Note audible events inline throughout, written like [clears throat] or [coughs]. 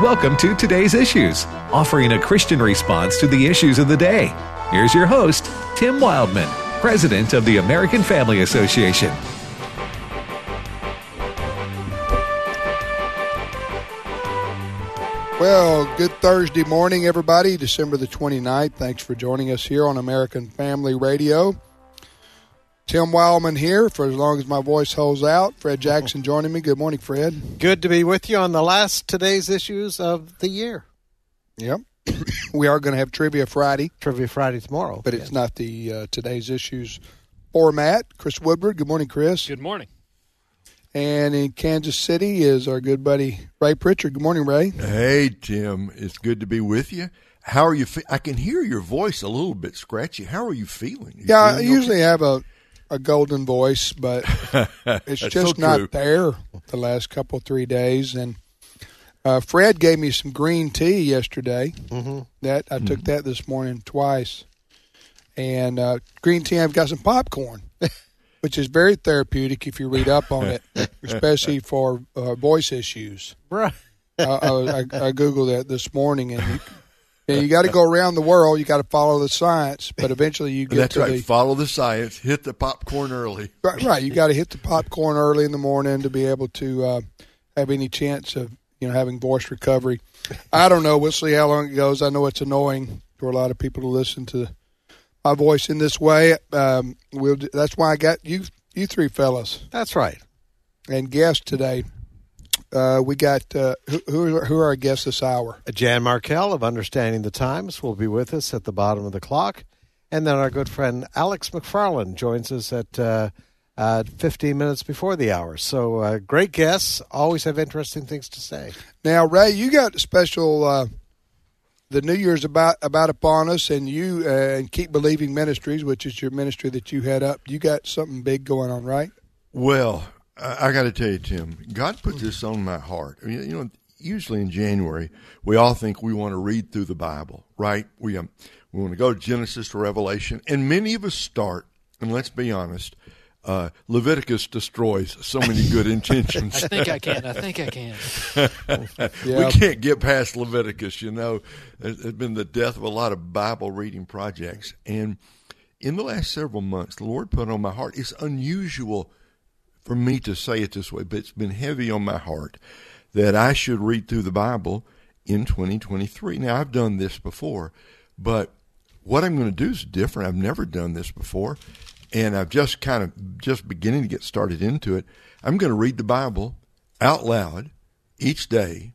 Welcome to Today's Issues, offering a Christian response to the issues of the day. Here's your host, Tim Wildman, President of the American Family Association. Well, good Thursday morning, everybody. December the 29th. Thanks for joining us here on American Family Radio. Tim Wildman here for as long as my voice holds out. Fred Jackson joining me. Good morning, Fred. Good to be with you on the last today's issues of the year. Yep. [coughs] we are going to have Trivia Friday. Trivia Friday tomorrow. But it's not the uh, today's issues format. Chris Woodward. Good morning, Chris. Good morning. And in Kansas City is our good buddy Ray Pritchard. Good morning, Ray. Hey, Tim. It's good to be with you. How are you? Fe- I can hear your voice a little bit scratchy. How are you feeling? You yeah, feeling I usually okay? have a, a golden voice, but [laughs] it's just so not there the last couple three days. And uh, Fred gave me some green tea yesterday. Mm-hmm. That I took that this morning twice. And uh, green tea, I've got some popcorn, [laughs] which is very therapeutic if you read up on it, [laughs] especially for uh, voice issues. Right. I, I, I, I googled that this morning, and you, and you got to go around the world. You got to follow the science, but eventually you [laughs] get That's to right. the Follow the science. Hit the popcorn early. [laughs] right. right. You got to hit the popcorn early in the morning to be able to uh, have any chance of you know having voice recovery. I don't know. We'll see how long it goes. I know it's annoying for a lot of people to listen to my voice in this way. Um, we'll. That's why I got you. You three fellas That's right. and guests today. Uh, we got uh, who, who are- who are our guests this hour? Jan Markell of Understanding the Times will be with us at the bottom of the clock. And then our good friend Alex McFarland joins us at uh, uh, 15 minutes before the hour. So uh, great guests. Always have interesting things to say. Now, Ray, you got a special. Uh, the New Year's about about upon us, and you uh, and keep believing ministries, which is your ministry that you head up. You got something big going on, right? Well, I, I got to tell you, Tim, God put this on my heart. I mean, you know, usually in January, we all think we want to read through the Bible, right? We um, we want to go to Genesis to Revelation, and many of us start. And let's be honest, uh, Leviticus destroys so many good [laughs] intentions. I think I can. I think I can. [laughs] Yeah. We can't get past Leviticus, you know. It's it's been the death of a lot of Bible reading projects. And in the last several months, the Lord put on my heart, it's unusual for me to say it this way, but it's been heavy on my heart that I should read through the Bible in 2023. Now, I've done this before, but what I'm going to do is different. I've never done this before, and I've just kind of just beginning to get started into it. I'm going to read the Bible out loud each day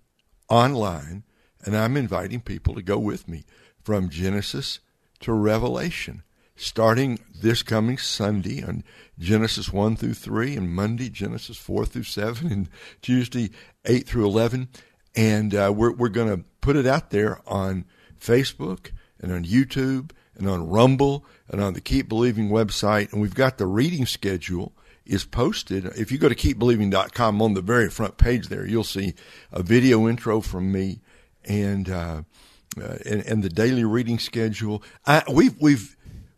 online, and I'm inviting people to go with me from Genesis to Revelation, starting this coming Sunday on Genesis 1 through 3, and Monday, Genesis 4 through 7, and Tuesday, 8 through 11. And uh, we're, we're going to put it out there on Facebook and on YouTube and on Rumble and on the Keep Believing website. And we've got the reading schedule is posted. If you go to keepbelieving.com on the very front page there, you'll see a video intro from me and uh, uh, and, and the daily reading schedule. I, we've we've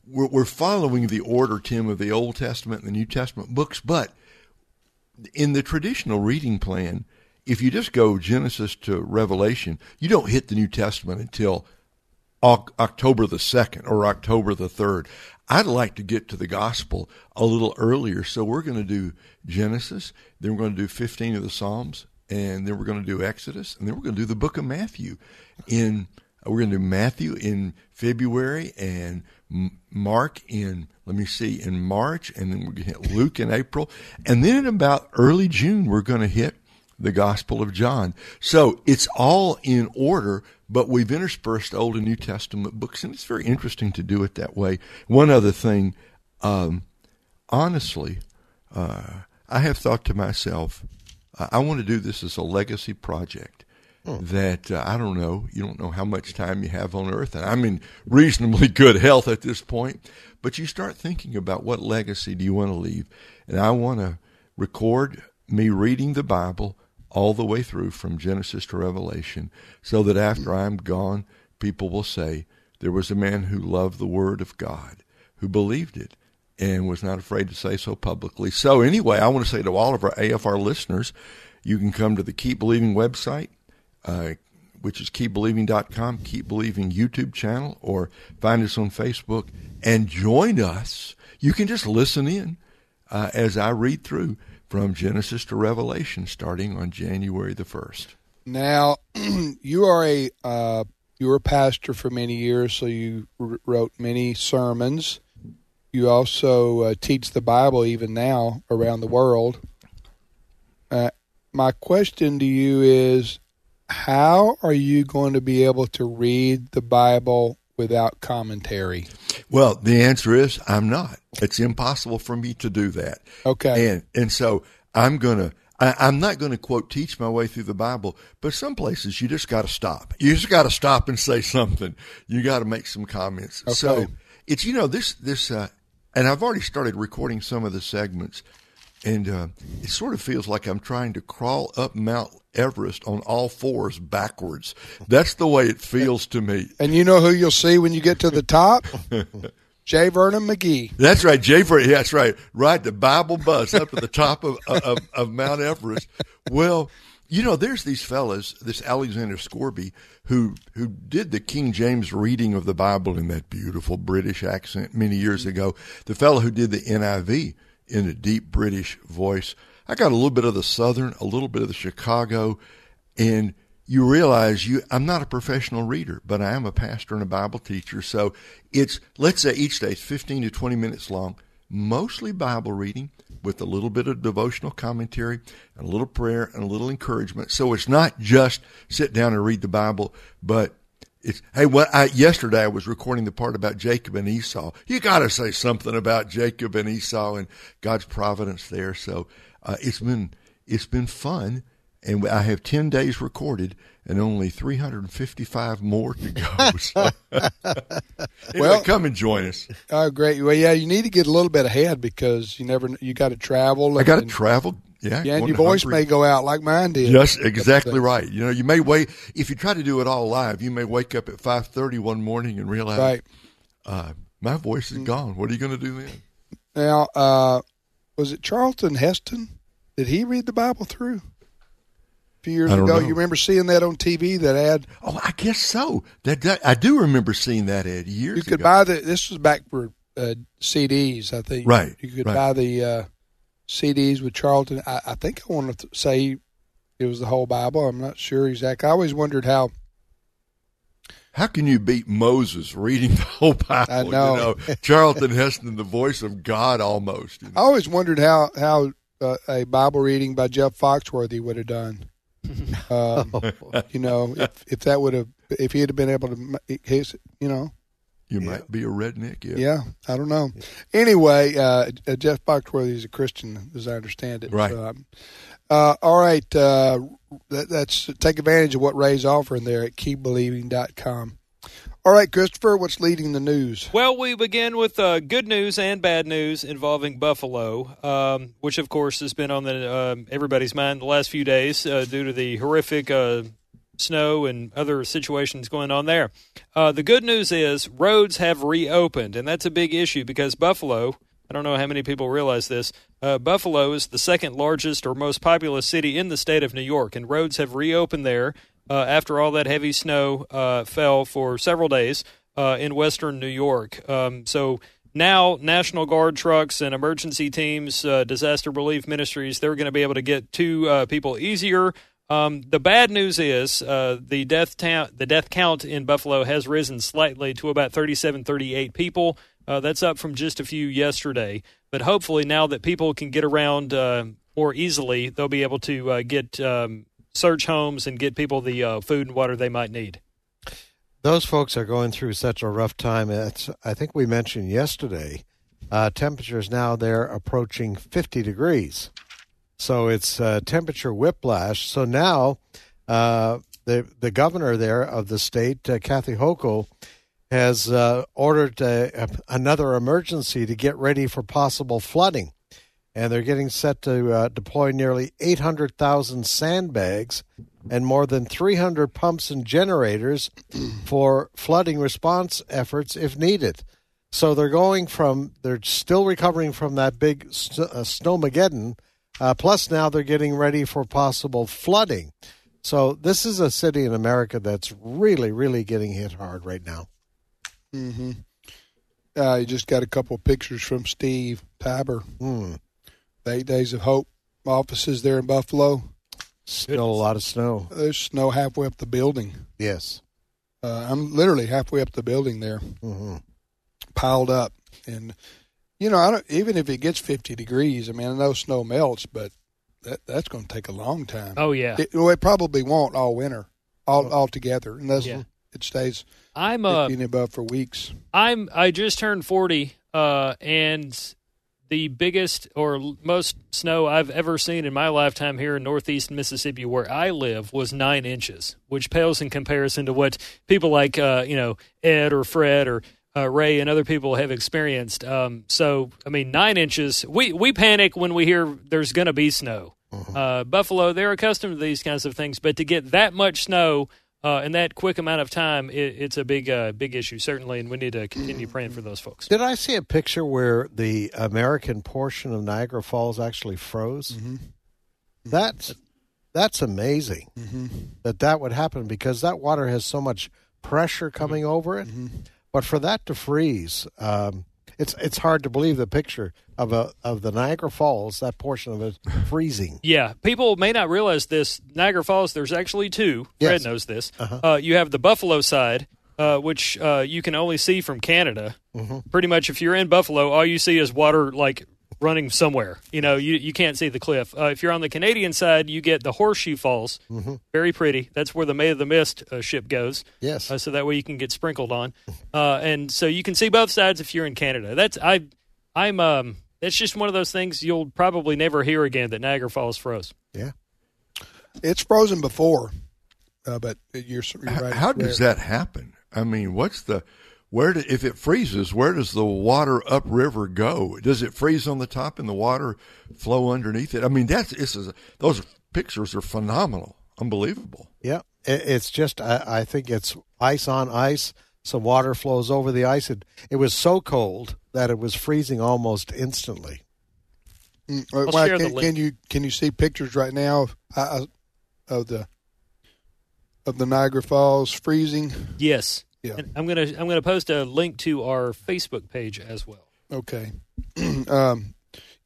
we're, we're following the order, Tim, of the Old Testament and the New Testament books, but in the traditional reading plan, if you just go Genesis to Revelation, you don't hit the New Testament until Oc- October the 2nd or October the 3rd. I'd like to get to the gospel a little earlier, so we're going to do Genesis, then we're going to do 15 of the Psalms, and then we're going to do Exodus, and then we're going to do the book of Matthew. In we're going to do Matthew in February and Mark in let me see in March, and then we're going to hit Luke in April, and then in about early June we're going to hit the Gospel of John. So it's all in order, but we've interspersed Old and New Testament books, and it's very interesting to do it that way. One other thing, um, honestly, uh, I have thought to myself, I want to do this as a legacy project. That uh, I don't know, you don't know how much time you have on earth, and I'm in reasonably [laughs] good health at this point. But you start thinking about what legacy do you want to leave, and I want to record me reading the Bible all the way through from Genesis to Revelation, so that after I'm gone, people will say, There was a man who loved the Word of God, who believed it, and was not afraid to say so publicly. So, anyway, I want to say to all of our AFR listeners, You can come to the Keep Believing website, uh, which is keepbelieving.com, Keep Believing YouTube channel, or find us on Facebook and join us. You can just listen in uh, as I read through from Genesis to Revelation starting on January the 1st. Now, [clears throat] you are a uh, you were a pastor for many years, so you wrote many sermons. You also uh, teach the Bible even now around the world. Uh, my question to you is how are you going to be able to read the Bible without commentary? Well, the answer is I'm not. It's impossible for me to do that. Okay. And and so I'm gonna I, I'm not going to quote teach my way through the Bible, but some places you just got to stop. You just got to stop and say something. You got to make some comments. Okay. So it's you know this this uh, and I've already started recording some of the segments, and uh, it sort of feels like I'm trying to crawl up Mount Everest on all fours backwards. That's the way it feels to me. And you know who you'll see when you get to the top? [laughs] J. Vernon McGee. That's right, Jay. Fre- That's right. Right, the Bible bus up to the top of, of of Mount Everest. Well, you know, there's these fellas, this Alexander Scourby, who who did the King James reading of the Bible in that beautiful British accent many years ago. The fellow who did the NIV in a deep British voice. I got a little bit of the Southern, a little bit of the Chicago, and you realize you I'm not a professional reader, but I am a pastor and a Bible teacher. So it's let's say each day is 15 to 20 minutes long, mostly Bible reading with a little bit of devotional commentary and a little prayer and a little encouragement. So it's not just sit down and read the Bible, but it's hey, what I, yesterday I was recording the part about Jacob and Esau. You got to say something about Jacob and Esau and God's providence there. So uh, it's been it's been fun and I have 10 days recorded and only 355 more to go. [laughs] [laughs] So. anyway, Well- come and join us. Oh, great. Well, yeah, you need to get a little bit ahead because you never you got to travel. I got to travel. Yeah, Yeah, and your voice may go out like mine did. Just exactly right. You know, you may wait if you try to do it all live. You may wake up at five thirty one morning and realize, Right. uh, my voice is gone. What are you going to do then? Now, uh, was it Charlton Heston? Did he read the Bible through? A few years ago, know. you remember seeing that on TV? That ad. Oh, I guess so. That, that I do remember seeing that ad years You could ago. buy the. This was back for uh, CDs, I think. Right, You could right. buy the uh, CDs with Charlton. I, I think I want to say it was the whole Bible. I'm not sure exactly. I always wondered how. How can you beat Moses reading the whole Bible? I know. You know Charlton Heston, the voice of God, almost. you know. I always wondered how how uh, a Bible reading by Jeff Foxworthy would have done. [laughs] Um, you know, if if that would have if he had been able to, ma- his, you know, You might be a redneck. Yeah. yeah, I don't know. Anyway, uh, uh, Jeff Foxworthy is a Christian, as I understand it. Right. So, um, uh, all right, uh, that, that's take advantage of what Ray's offering there at keepbelieving.com. All right, Christopher, what's leading the news? Well, we begin with uh, good news and bad news involving Buffalo, um, which of course has been on the um everybody's mind the last few days uh, due to the horrific uh, snow and other situations going on there. Uh, the good news is roads have reopened, and that's a big issue because Buffalo. I don't know how many people realize this. Uh, Buffalo is the second largest or most populous city in the state of New York, and roads have reopened there uh, after all that heavy snow uh, fell for several days uh, in western New York. Um, so now, National Guard trucks and emergency teams, uh, disaster relief ministries, they're going to be able to get to people easier. Um, the bad news is uh, the death ta- the death count in Buffalo has risen slightly to about 37, 38 people. Uh, that's up from just a few yesterday. But hopefully, now that people can get around uh, more easily, they'll be able to uh, get um, search homes and get people the uh, food and water they might need. Those folks are going through such a rough time. It's, I think we mentioned yesterday, uh, temperatures now they're approaching 50 degrees. So it's uh, temperature whiplash. So now uh, the the governor there of the state, uh, Kathy Hochul, has uh, ordered uh, another emergency to get ready for possible flooding. And they're getting set to uh, deploy nearly 800,000 sandbags and more than 300 pumps and generators [clears throat] for flooding response efforts if needed. So they're going from, they're still recovering from that big st- uh, snowmageddon Uh, plus, now they're getting ready for possible flooding. So, this is a city in America that's really, really getting hit hard right now. Mm-hmm. Uh, you just got a couple pictures from Steve Tybor. Hmm. Eight Days of Hope offices there in Buffalo. Still a lot of snow. There's snow halfway up the building. Yes. Uh, I'm literally halfway up the building there, hmm piled up. And you know, I don't, even if it gets 50 degrees, I mean, I know snow melts, but that that's going to take a long time. Oh yeah, It, well, it probably won't all winter, all all together, unless Yeah. it stays I'm uh, 50 and above for weeks. I'm I just turned 40 uh and the biggest or most snow I've ever seen in my lifetime here in northeast Mississippi where I live was 9 inches, which pales in comparison to what people like uh you know Ed or Fred or uh, Ray and other people have experienced. Um, so, I mean, nine inches. We we panic when we hear there's going to be snow. Uh, Buffalo, they're accustomed to these kinds of things, but to get that much snow uh, in that quick amount of time, it, it's a big uh, big issue certainly, and we need to continue praying for those folks. Did I see a picture where the American portion of Niagara Falls actually froze? Mm-hmm. That's that's amazing Mm-hmm. that that would happen because that water has so much pressure coming Mm-hmm. over it. But for that to freeze, um, it's it's hard to believe the picture of a of the Niagara Falls, that portion of it [laughs] freezing. Yeah, people may not realize this. Niagara Falls, there's actually two. Yes. Fred knows this. Uh, you have the Buffalo side, uh, which uh, you can only see from Canada. Pretty much, if you're in Buffalo, all you see is water like running somewhere. You know, you you can't see the cliff. Uh, if you're on the Canadian side, you get the Horseshoe Falls. Very pretty. That's where the Maid of the Mist uh, ship goes. Yes. Uh, so that way you can get sprinkled on, uh, and so you can see both sides if you're in Canada. That's I, I'm um. that's just one of those things you'll probably never hear again that Niagara Falls froze. Yeah. It's frozen before, uh, but you're, you're right. How it's does that happen? I mean, what's the where do, if it freezes? Where does the water upriver go? Does it freeze on the top and the water flow underneath it? I mean, that's this is those pictures are phenomenal, unbelievable. Yeah, it, it's just I, I think it's ice on ice. Some water flows over the ice. It, it was so cold that it was freezing almost instantly. Mm, uh, I'll why share the can, link. can you can you see pictures right now of, uh, of the of the Niagara Falls freezing? Yes. Yeah. And I'm gonna I'm gonna post a link to our Facebook page as well. Okay. [clears throat] um,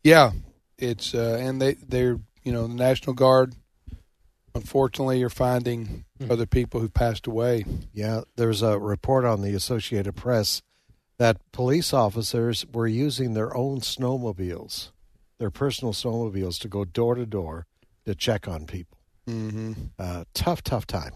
yeah, it's uh, and they they're you know the National Guard. Unfortunately, you're finding other people who passed away. Yeah, there's a report on the Associated Press that police officers were using their own snowmobiles, their personal snowmobiles, to go door to door to check on people. Mm-hmm. Uh, tough, tough time.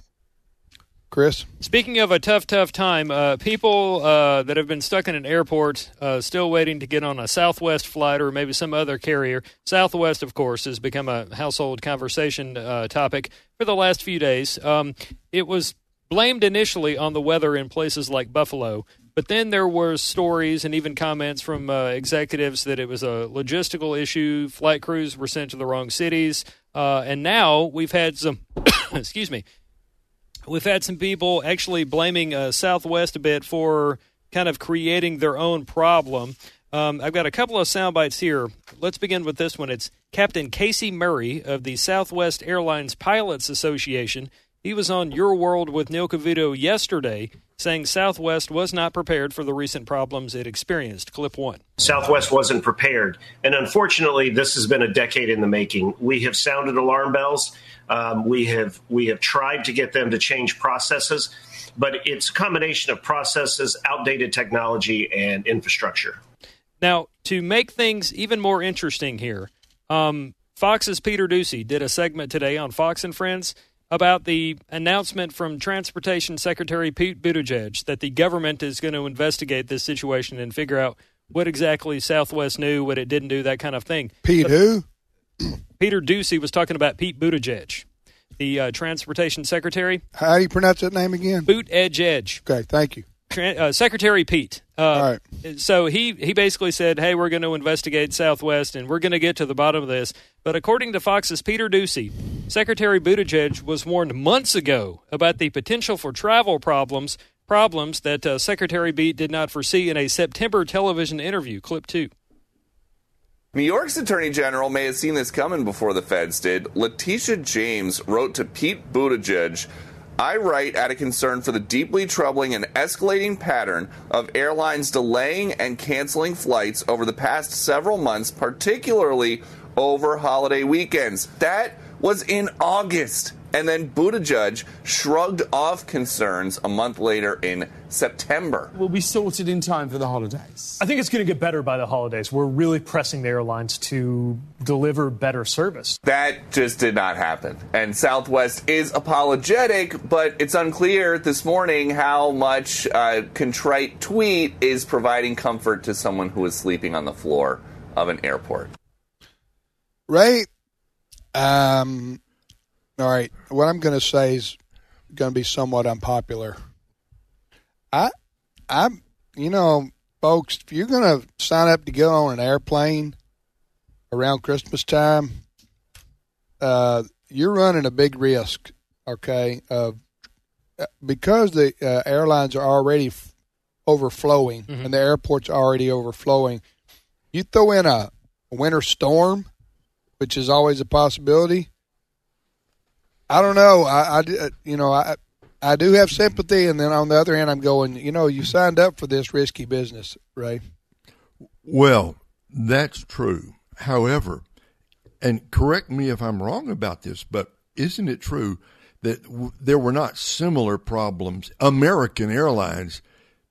Chris, Speaking of a tough, tough time, uh, people uh, that have been stuck in an airport, uh, still waiting to get on a Southwest flight or maybe some other carrier. Southwest, of course, has become a household conversation uh, topic for the last few days. Um, it was blamed initially on the weather in places like Buffalo, but then there were stories and even comments from uh, executives that it was a logistical issue. Flight crews were sent to the wrong cities, uh, and now we've had some. [coughs] excuse me. We've had some people actually blaming uh, Southwest a bit for kind of creating their own problem. Um, I've got a couple of sound bites here. Let's begin with this one. It's Captain Casey Murray of the Southwest Airlines Pilots Association. He was on Your World with Neil Cavuto yesterday, saying Southwest was not prepared for the recent problems it experienced. Clip one. Southwest wasn't prepared. And unfortunately, this has been a decade in the making. We have sounded alarm bells. Um, we have we have tried to get them to change processes, but it's a combination of processes, outdated technology, and infrastructure. Now, to make things even more interesting here, um, Fox's Peter Doocy did a segment today on Fox and Friends about the announcement from Transportation Secretary Pete Buttigieg that the government is going to investigate this situation and figure out what exactly Southwest knew, what it didn't do, that kind of thing. Pete, who? [clears throat] Peter Doocy was talking about Pete Buttigieg, the uh, Transportation Secretary. How do you pronounce that name again? Boot Edge Edge. Okay, thank you. Uh, Secretary Pete. Uh, So he he basically said, "Hey, we're going to investigate Southwest, and we're going to get to the bottom of this." But according to Fox's Peter Doocy, Secretary Buttigieg was warned months ago about the potential for travel problems problems that uh, Secretary Pete did not foresee in a September television interview. Clip two. New York's Attorney General may have seen this coming before the feds did. Letitia James wrote to Pete Buttigieg I write out of concern for the deeply troubling and escalating pattern of airlines delaying and canceling flights over the past several months, particularly over holiday weekends. That was in August. And then Buttigieg shrugged off concerns a month later in September. We'll be sorted in time for the holidays. I think it's going to get better by the holidays. We're really pressing the airlines to deliver better service. That just did not happen. And Southwest is apologetic, but it's unclear this morning how much uh, contrite tweet is providing comfort to someone who is sleeping on the floor of an airport. Right? um, all right. What I'm going to say is going to be somewhat unpopular. I, I'm, you know, folks, if you're going to sign up to go on an airplane around Christmas time, uh, you're running a big risk. Okay, of uh, because the uh, airlines are already f- overflowing Mm-hmm. and the airport's are already overflowing. You throw in a winter storm, which is always a possibility. I don't know. I, I uh, you know, I I do have sympathy, and then on the other hand, I'm going. You know, you signed up for this risky business, Ray. Well, that's true. However, and correct me if I'm wrong about this, but isn't it true that w- there were not similar problems? American Airlines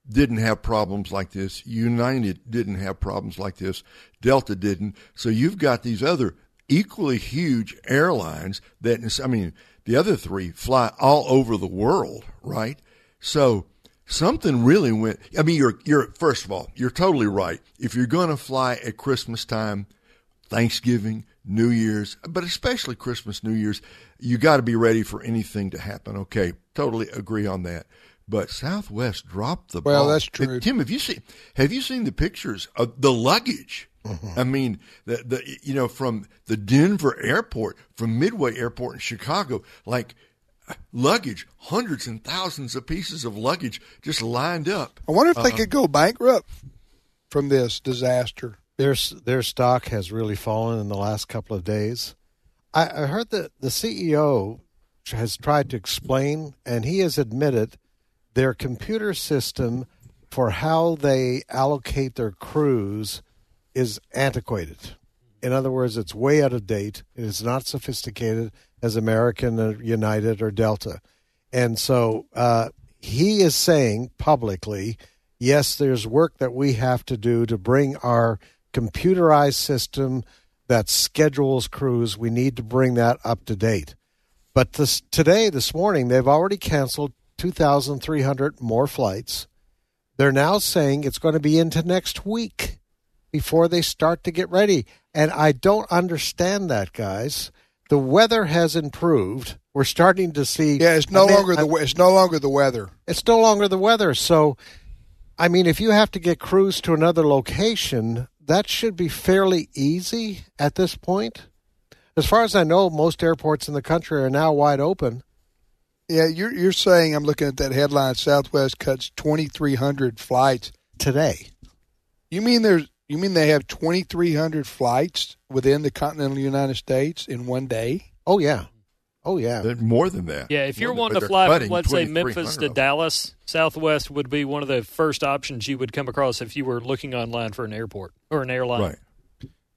didn't have problems like this. United didn't have problems like this. Delta didn't. So you've got these other equally huge airlines that, I mean, the other three fly all over the world, right? So something really went. I mean, you're you're first of all, you're totally right. If you're going to fly at Christmas time, Thanksgiving, New Year's, but especially Christmas, New Year's, you got to be ready for anything to happen. Okay, totally agree on that. But Southwest dropped the Well, ball. that's true. Tim, have you seen have you seen the pictures of the luggage? Mm-hmm. I mean, the the you know from the Denver airport, from Midway Airport in Chicago, like luggage, hundreds and thousands of pieces of luggage just lined up. I wonder if they Uh-uh. could go bankrupt from this disaster. Their their stock has really fallen in the last couple of days. I, I heard that the CEO has tried to explain, and he has admitted their computer system for how they allocate their crews is antiquated. In other words, it's way out of date. It is not sophisticated as American or United or Delta. And so uh, he is saying publicly, yes, there's work that we have to do to bring our computerized system that schedules crews, we need to bring that up to date. But this, today, this morning, they've already canceled 2,300 more flights. They're now saying it's going to be into next week before they start to get ready. And I don't understand that, guys. The weather has improved. We're starting to see. Yeah, it's no I mean, longer the it's no longer the weather. it's no longer the weather. So, I mean, if you have to get crews to another location, that should be fairly easy at this point. As far as I know, most airports in the country are now wide open. Yeah, you're you're saying I'm looking at that headline. Southwest cuts 2,300 flights today. You mean there's you mean they have 2,300 flights within the continental United States in one day? Oh yeah, oh yeah, more than that. Yeah, if you're More than- wanting but to they're fly cutting from, let's say, 2,300 Memphis to of them. Dallas, Southwest would be one of the first options you would come across if you were looking online for an airport or an airline. Right.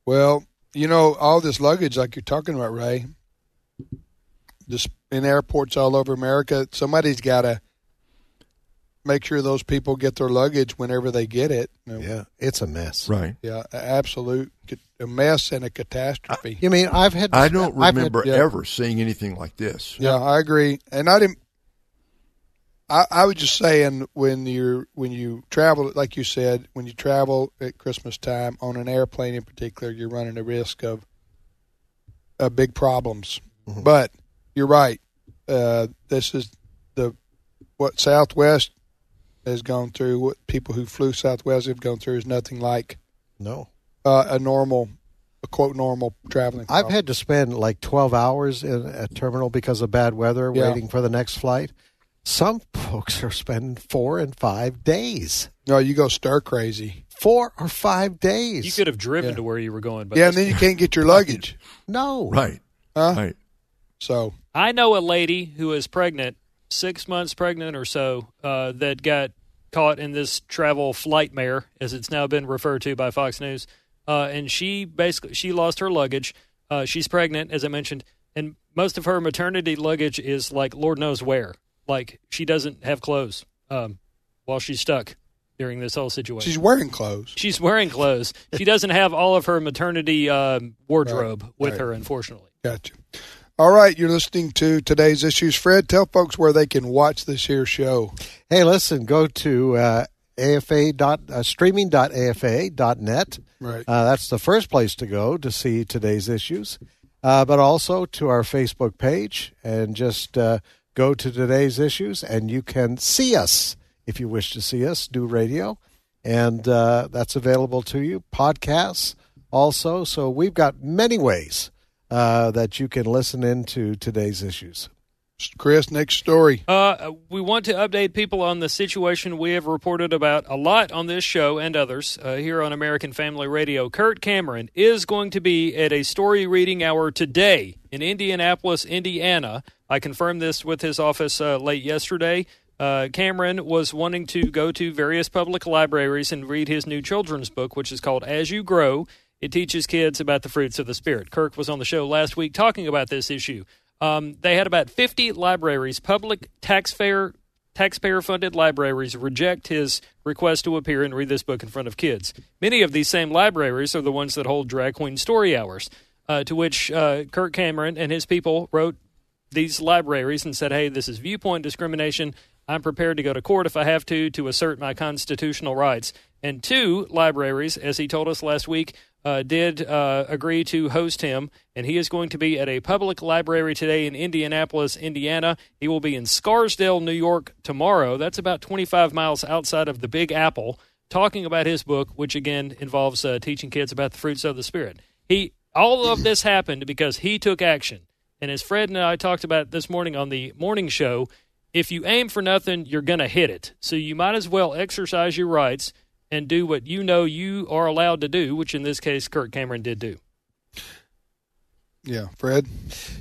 Well, you know, all this luggage, like you're talking about, Ray, just in airports all over America, somebody's got to make sure those people get their luggage whenever they get it. You know, Yeah, it's a mess. Right. Yeah, absolute a mess and a catastrophe. You mean I've had? I don't I've had- remember yeah. ever seeing anything like this. Yeah, I agree. And I didn't. I, I was just saying when you're when you travel, like you said, when you travel at Christmas time on an airplane in particular, you're running a risk of uh, big problems. But you're right. Uh, this is the what Southwest has gone through. What people who flew Southwest have gone through is nothing like No, uh, a normal, a quote normal traveling. I've had to spend like twelve hours in a terminal because of bad weather, Yeah. waiting for the next flight. Some folks are spending four and five days. No, you go stir crazy. Four or five days. You could have driven Yeah. to where you were going, but Yeah, and then you can't get your luggage. [laughs] no. Right. Huh? Right. So I know a lady who is pregnant, six months pregnant or so, uh, that got caught in this travel flightmare, as it's now been referred to by Fox News. Uh, and she basically she lost her luggage. Uh, she's pregnant, as I mentioned, and most of her maternity luggage is like Lord knows where. Like she doesn't have clothes um, while she's stuck during this whole situation. she's wearing clothes. She's wearing clothes. She doesn't have all of her maternity um, wardrobe with right. her, unfortunately. Gotcha. All right, you're listening to today's issues. Fred, tell folks where they can watch this here show. Hey, listen, go to uh, afa dot uh, streaming.afa.net. Right. Uh, that's the first place to go to see today's issues, uh, but also to our Facebook page and just uh, go to today's issues, and you can see us if you wish to see us do radio, and uh, that's available to you. Podcasts also, so we've got many ways uh, that you can listen into today's issues. Chris, next story. Uh, we want to update people on the situation we have reported about a lot on this show and others uh, here on American Family Radio. Kirk Cameron is going to be at a story reading hour today in Indianapolis, Indiana. I confirmed this with his office uh, late yesterday. Uh, Cameron was wanting to go to various public libraries and read his new children's book, which is called As You Grow. It teaches kids about the fruits of the Spirit. Kirk was on the show last week talking about this issue. Um, they had about 50 libraries, public taxpayer taxpayer funded libraries, reject his request to appear and read this book in front of kids. Many of these same libraries are the ones that hold drag queen story hours, uh, to which uh, Kirk Cameron and his people wrote these libraries and said, hey, this is viewpoint discrimination. I'm prepared to go to court if I have to to assert my constitutional rights. And two libraries, as he told us last week, uh, did uh, agree to host him, and he is going to be at a public library today in Indianapolis, Indiana. He will be in Scarsdale, New York tomorrow. That's about 25 miles outside of the Big Apple, talking about his book, which again involves uh, teaching kids about the fruits of the Spirit. He all of this happened because he took action. And as Fred and I talked about this morning on the morning show, if you aim for nothing, you're going to hit it. So you might as well exercise your rights and do what you know you are allowed to do, which in this case, Kirk Cameron did do. Yeah, Fred.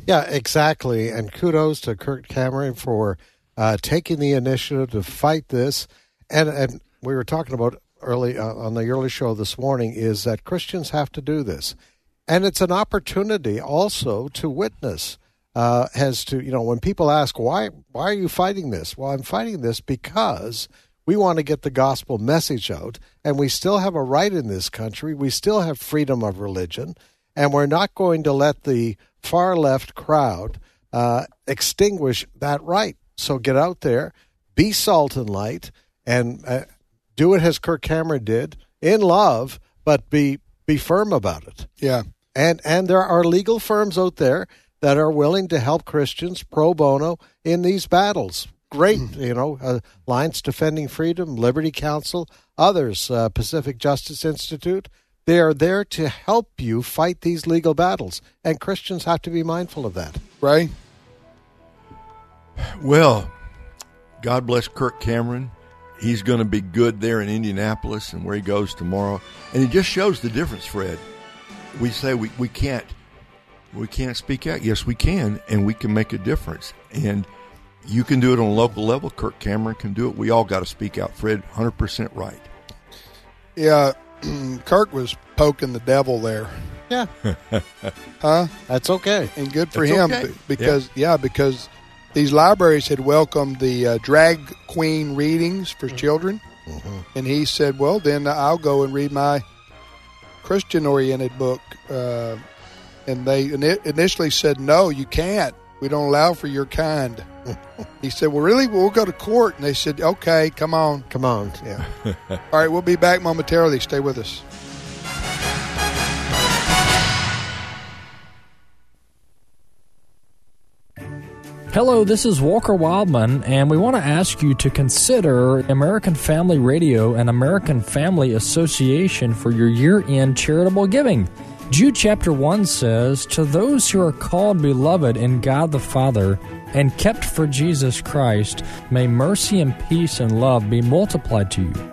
Yeah, exactly. And kudos to Kirk Cameron for uh, taking the initiative to fight this. And and we were talking about early uh, on the early show this morning is that Christians have to do this, and it's an opportunity also to witness. Uh, as to you know, when people ask why why are you fighting this? Well, I'm fighting this because we want to get the gospel message out, and we still have a right in this country. We still have freedom of religion, and we're not going to let the far left crowd uh, extinguish that right. So get out there, be salt and light, and uh, do it as Kirk Cameron did in love, but be be firm about it. Yeah. And and there are legal firms out there that are willing to help Christians pro bono in these battles. Great, you know, uh, Alliance Defending Freedom, Liberty Counsel, others, uh, Pacific Justice Institute. They are there to help you fight these legal battles, and Christians have to be mindful of that. Right. Well, God bless Kirk Cameron. He's going to be good there in Indianapolis and where he goes tomorrow. And it just shows the difference, Fred. We say we, we can't we can't speak out. Yes, we can, and we can make a difference. And you can do it on a local level. Kirk Cameron can do it. We all got to speak out. Fred, hundred percent right. Yeah, [clears throat] Kirk was poking the devil there. Yeah, [laughs] Huh? that's okay. And good for That's him okay. because, yeah. because these libraries had welcomed the uh, drag queen readings for children. And he said, well, then I'll go and read my Christian oriented book. Uh, and they initially said, no, you can't. We don't allow for your kind. [laughs] he said, well, really? Well, we'll go to court. And they said, okay, come on. Come on. Yeah. [laughs] All right, we'll be back momentarily. Stay with us. Hello, this is Walker Wildman, and we want to ask you to consider American Family Radio and American Family Association for your year end charitable giving. Jude chapter 1 says, To those who are called beloved in God the Father, and kept for Jesus Christ, may mercy and peace and love be multiplied to you.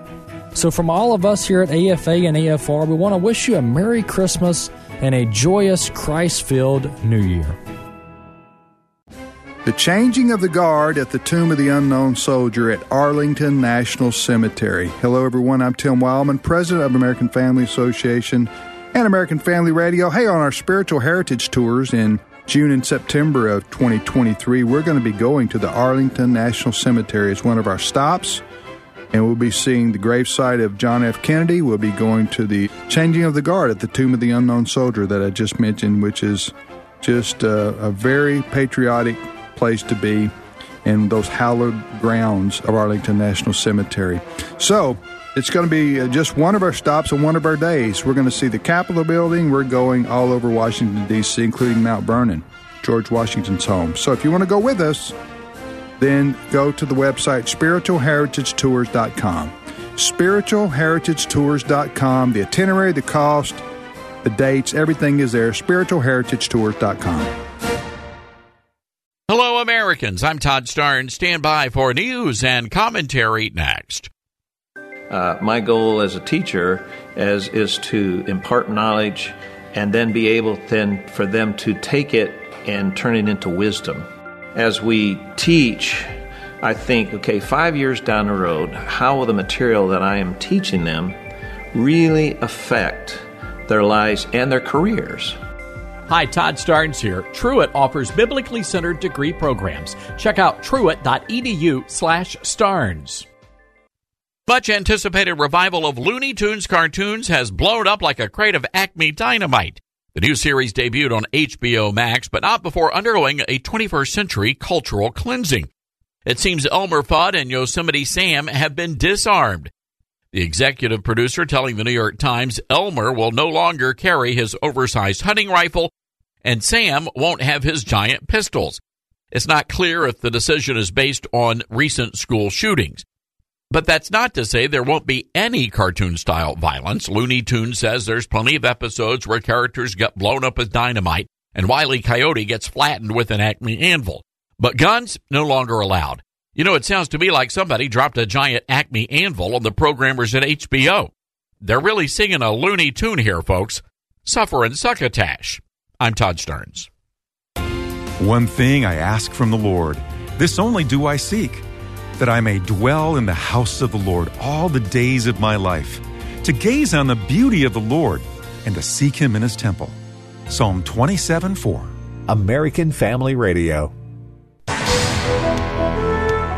So, from all of us here at AFA and AFR, we want to wish you a Merry Christmas and a joyous Christ filled New Year. The changing of the guard at the Tomb of the Unknown Soldier at Arlington National Cemetery. Hello, everyone. I'm Tim Wildman, president of American Family Association and American Family Radio. Hey, on our spiritual heritage tours in June and September of 2023, we're going to be going to the Arlington National Cemetery as one of our stops. And we'll be seeing the gravesite of John F. Kennedy. We'll be going to the changing of the guard at the Tomb of the Unknown Soldier that I just mentioned, which is just a, a very patriotic place to be in those hallowed grounds of Arlington National Cemetery. So, it's going to be uh, just one of our stops and one of our days. We're going to see the Capitol building. We're going all over Washington, D.C., including Mount Vernon, George Washington's home. So, if you want to go with us, then go to the website spiritualheritagetours.com. Spiritualheritagetours.com. The itinerary, the cost, the dates, everything is there. Spiritualheritagetours.com. Hello, Americans. I'm Todd Starnes. Stand by for news and commentary next. Uh, my goal as a teacher is, is to impart knowledge and then be able then for them to take it and turn it into wisdom. As we teach, I think, okay, five years down the road, how will the material that I am teaching them really affect their lives and their careers? Hi, Todd Starnes here. Truett offers biblically centered degree programs. Check out truett.edu slash starnes. Much anticipated revival of Looney Tunes cartoons has blown up like a crate of Acme dynamite. The new series debuted on HBO Max, but not before undergoing a 21st century cultural cleansing. It seems Elmer Fudd and Yosemite Sam have been disarmed. The executive producer telling the New York Times Elmer will no longer carry his oversized hunting rifle and Sam won't have his giant pistols. It's not clear if the decision is based on recent school shootings. But that's not to say there won't be any cartoon style violence. Looney Tunes says there's plenty of episodes where characters get blown up with dynamite and Wiley Coyote gets flattened with an Acme anvil. But guns no longer allowed. You know, it sounds to me like somebody dropped a giant Acme anvil on the programmers at HBO. They're really singing a Looney Tune here, folks. Suffer and succotash. I'm Todd Starnes. One thing I ask from the Lord, this only do I seek, that I may dwell in the house of the Lord all the days of my life, to gaze on the beauty of the Lord and to seek him in his temple. Psalm 27 4. American Family Radio.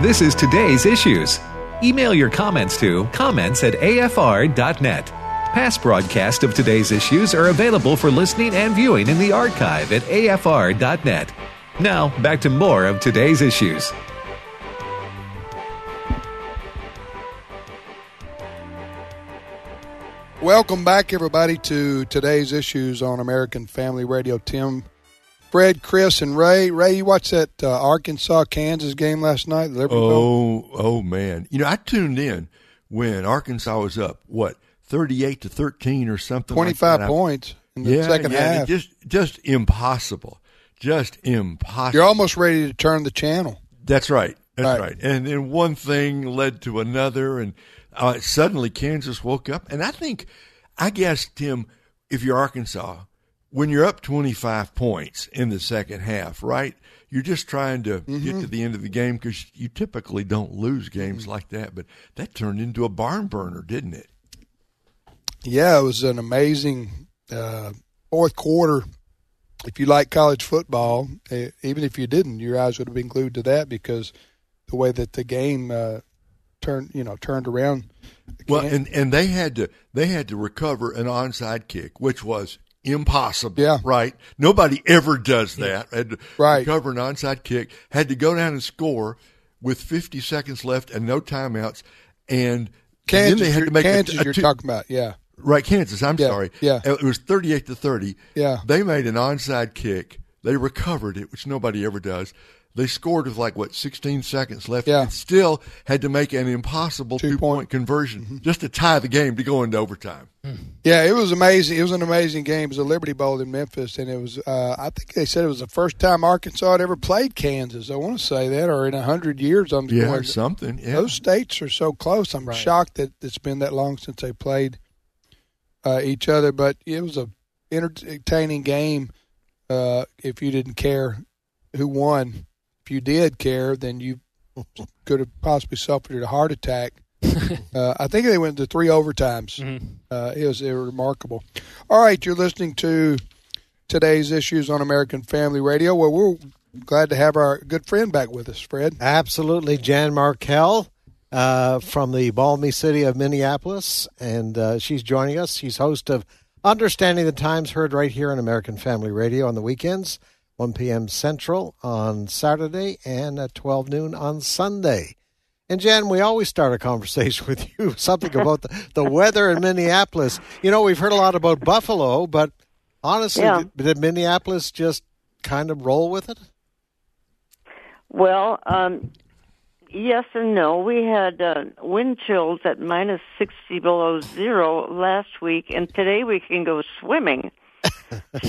This is today's issues. Email your comments to comments at afr.net. Past broadcasts of today's issues are available for listening and viewing in the archive at afr.net. Now, back to more of today's issues. Welcome back, everybody, to today's issues on American Family Radio. Tim, Fred, Chris, and Ray. Ray, you watched that uh, Arkansas Kansas game last night? Oh, oh man! You know, I tuned in when Arkansas was up. What thirty-eight to thirteen or something? Twenty-five like points in the yeah, second yeah, half. Just, just impossible. Just impossible. You're almost ready to turn the channel. That's right. That's Right. right. And then one thing led to another, and uh, suddenly Kansas woke up. And I think, I guess, Tim, if you're Arkansas, when you're up 25 points in the second half, right? You're just trying to get to the end of the game because you typically don't lose games like that. But that turned into a barn burner, didn't it? Yeah, it was an amazing uh, fourth quarter. If you like college football, eh, even if you didn't, your eyes would have been glued to that because the way that the game uh, turned, you know, turned around. Well, and and they had to they had to recover an onside kick, which was impossible. Yeah. right. Nobody ever does that. Had to Right. recover an onside kick. Had to go down and score with 50 seconds left and no timeouts. And Kansas, then they had you're- to make a- Kansas, a you're two- talking about, yeah. Right, Kansas. I'm Yeah, sorry. yeah. it was 38 to 30. Yeah. they made an onside kick. They recovered it, which nobody ever does. They scored with like what 16 seconds left, Yeah. and still had to make an impossible two point conversion Mm-hmm. just to tie the game to go into overtime. Yeah, it was amazing. It was an amazing game. It was a Liberty Bowl in Memphis, and it was. Uh, I think they said it was the first time Arkansas had ever played Kansas. I want to say that, or in a hundred years. I'm Yeah, going- something. Yeah. Those states are so close. I'm shocked that it's been that long since they played uh, each other. But it was a entertaining game. Uh, if you didn't care who won, if you did care, then you [laughs] could have possibly suffered a heart attack. [laughs] uh, I think they went to three overtimes. Uh, it was it was remarkable. All right, you're listening to today's issues on American Family Radio. Well, we're glad to have our good friend back with us, Fred. Absolutely, Jan Markell uh, from the balmy city of Minneapolis, and uh, she's joining us. She's host of Understanding the Times, heard right here on American Family Radio on the weekends, 1 p.m. Central on Saturday and at 12 noon on Sunday. And Jan, we always start a conversation [laughs] with you something about the, the weather in Minneapolis. You know, we've heard a lot about Buffalo, but honestly, Yeah. did, did Minneapolis just kind of roll with it? Well, um, yes and no. We had uh, wind chills at minus 60 below zero last week, and today we can go swimming. [laughs]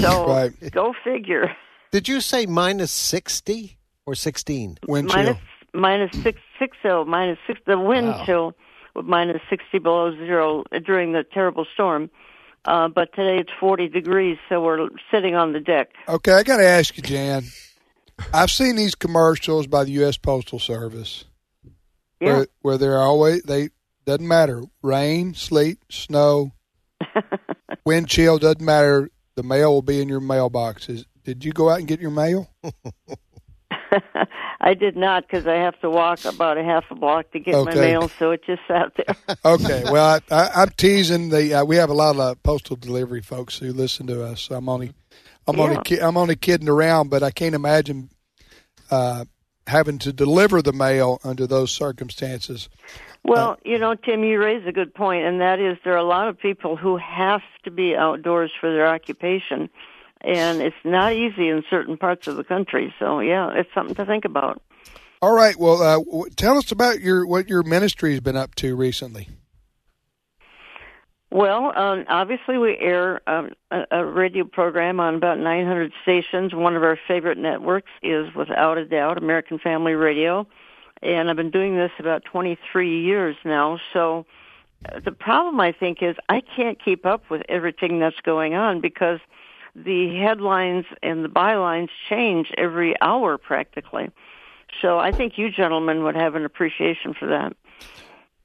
So Right. go figure. Did you say minus 60 or 16? Wind chill. Minus, minus six, six oh, minus six. The wind Wow. chill was minus 60 below zero during the terrible storm. Uh, but today it's 40 degrees, so we're sitting on the deck. Okay, I got to ask you, Jan. [laughs] I've seen these commercials by the U.S. Postal Service Yeah. where where they're always they doesn't matter rain, sleet, snow, [laughs] wind chill doesn't matter. The mail will be in your mailboxes. Did you go out and get your mail? [laughs] I did not because I have to walk about a half a block to get my mail, so it just sat there. [laughs] Okay, well, I, I, I'm teasing the. Uh, we have a lot of uh, postal delivery folks who listen to us. So I'm only, I'm only, ki- I'm only kidding around, but I can't imagine uh, having to deliver the mail under those circumstances. Well, you know, Tim, you raise a good point, and that is there are a lot of people who have to be outdoors for their occupation, and it's not easy in certain parts of the country. So, yeah, it's something to think about. All right, well, uh, w- tell us about your what your ministry's been up to recently. Well, um, obviously, we air um, a, a radio program on about 900 stations. One of our favorite networks is, without a doubt, American Family Radio. And I've been doing this about 23 years now. So uh, the problem, I think, is I can't keep up with everything that's going on because the headlines and the bylines change every hour practically. So I think you gentlemen would have an appreciation for that.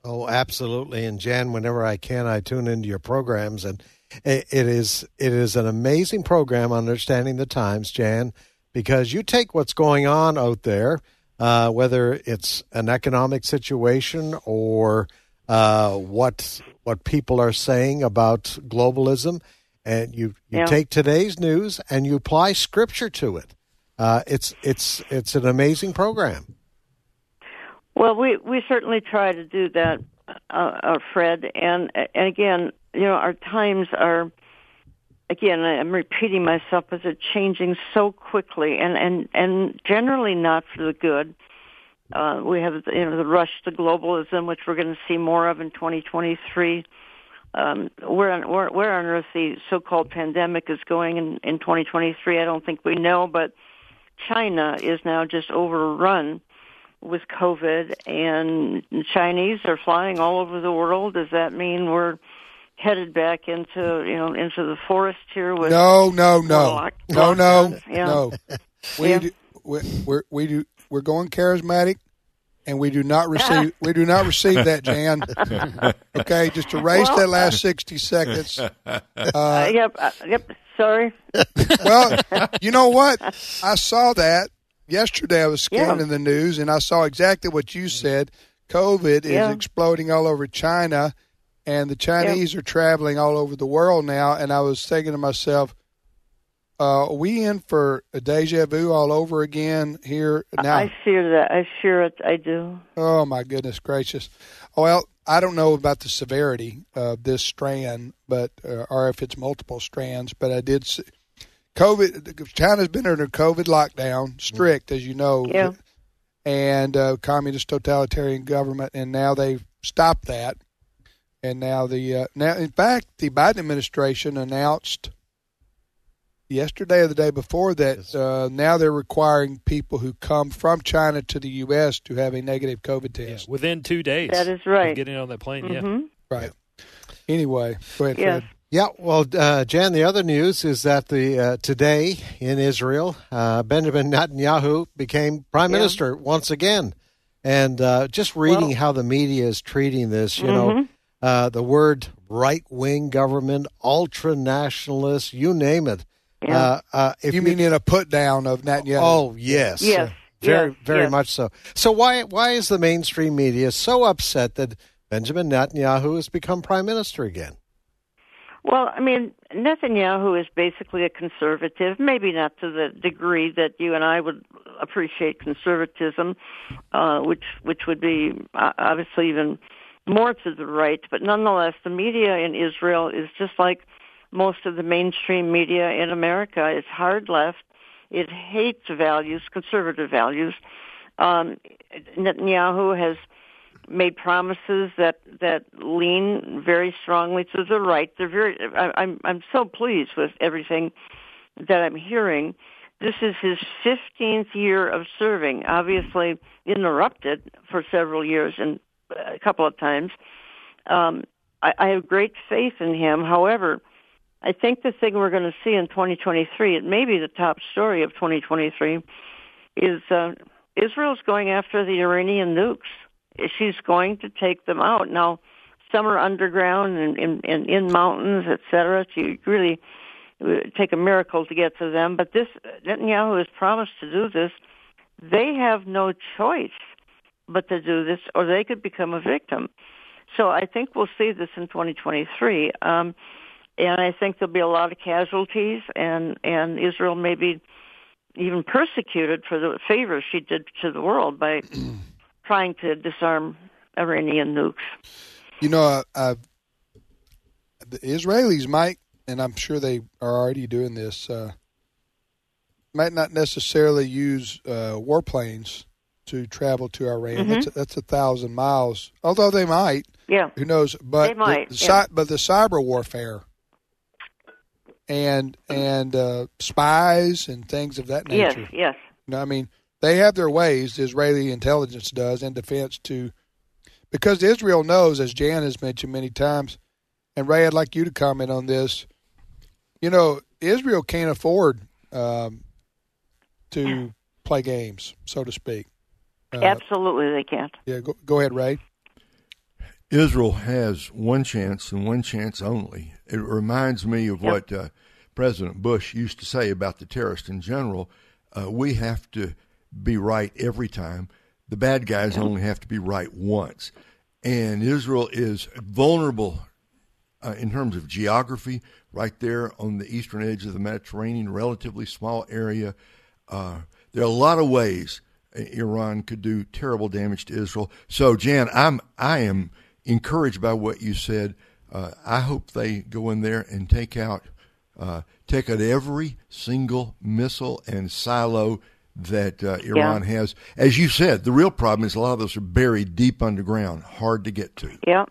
Oh, absolutely. And Jan, whenever I can, I tune into your programs, and it, is it is an amazing program, understanding the times, Jan, because you take what's going on out there, uh, whether it's an economic situation or uh, what what people are saying about globalism, and you you Yeah. take today's news and you apply scripture to it. Uh, it's it's it's an amazing program. Well, we we certainly try to do that, uh, uh, Fred. And and again, you know, our times are. Again, I'm repeating myself, but they're changing so quickly, and and and generally not for the good. Uh, we have you know the rush to globalism, which we're going to see more of in 2023. Um, where on where, where on earth the so-called pandemic is going in, in 2023, I don't think we know. But China is now just overrun with COVID, and Chinese are flying all over the world. Does that mean we're headed back into you know into the forest here with No, no, no, lock- no, no. Yeah. no. We Yeah. do, we, we're we do we're going charismatic, and we do not receive [laughs] we do not receive that, Jan. [laughs] Okay, just erase Well- that last sixty seconds. Uh, Uh, yep, uh, yep. Sorry. [laughs] well, you know what? I saw that yesterday. I was Yeah. scanning the news, and I saw exactly what you said. COVID is exploding all over China, and the Chinese are traveling all over the world now. And I was thinking to myself, uh, are we in for a deja vu all over again here now? I fear that. I fear it. I do. Oh my goodness gracious! Well, I don't know about the severity of this strand, but uh, or if it's multiple strands, but I did see COVID. China's been under COVID lockdown, strict as you know, Yeah. and uh, communist totalitarian government, and now they've stopped that. And now the uh, now, in fact, the Biden administration announced yesterday or the day before that uh, now they're requiring people who come from China to the U.S. to have a negative COVID test. within two days. That is right. Getting on that plane, yeah. Mhm. Right. Anyway, go ahead, Yes. Fred. Yeah, well, uh, Jan, the other news is that the uh, today in Israel, uh, Benjamin Netanyahu became prime Yeah. minister once again, and uh, just reading Well- how the media is treating this, you Mhm. know, uh, the word right wing government, ultra nationalist, you name it. Yeah. Uh, uh, if you mean in a put down of Netanyahu? Oh yes, Yes, very yes, very yes. much so. So why why is the mainstream media so upset that Benjamin Netanyahu has become prime minister again? Well, I mean, Netanyahu is basically a conservative, maybe not to the degree that you and I would appreciate conservatism, uh, which which would be uh, obviously even more to the right. But nonetheless, the media in Israel is just like most of the mainstream media in America. It's hard left. It hates values, conservative values. Um, Netanyahu has made promises that that lean very strongly to the right. They're very. I, I'm I'm so pleased with everything that I'm hearing. This is his 15th year of serving. Obviously interrupted for several years and a couple of times. Um, I, I have great faith in him. However, I think the thing we're going to see in 2023, it may be the top story of 2023, is uh, Israel's going after the Iranian nukes she's going to take them out. Now, some are underground and in, in, in mountains, et cetera. To really would take a miracle to get to them. But this Netanyahu has promised to do this. They have no choice but to do this, or they could become a victim. So I think we'll see this in 2023, um, and I think there'll be a lot of casualties, and and Israel may be even persecuted for the favors she did to the world by [clears throat] trying to disarm Iranian nukes. You know, uh, uh, the Israelis might, and I'm sure they are already doing this, uh, might not necessarily use uh, warplanes to travel to Iran. Mhm. That's a, that's a thousand miles. Although they might, Yeah. who knows? But They might, the, yeah. but the cyber warfare and and uh, spies and things of that nature. yes. You know, I mean, they have their ways. The Israeli intelligence does in defense to, because Israel knows, as Jan has mentioned many times, and Ray, I'd like you to comment on this. You know, Israel can't afford um, to play games, so to speak. Uh, Absolutely, they can't. Yeah, go, go ahead, Ray. Israel has one chance and one chance only. It reminds me of Yep. what uh, President Bush used to say about the terrorists in general. Uh, we have to be right every time. The bad guys only have to be right once. And Israel is vulnerable uh, in terms of geography, right there on the eastern edge of the Mediterranean, relatively small area. Uh, there are a lot of ways Iran could do terrible damage to Israel. So, Jan, I'm I am encouraged by what you said. Uh, I hope they go in there and take out uh, take out every single missile and silo that uh, Iran has. As you said, the real problem is a lot of those are buried deep underground, hard to get to. Yeah.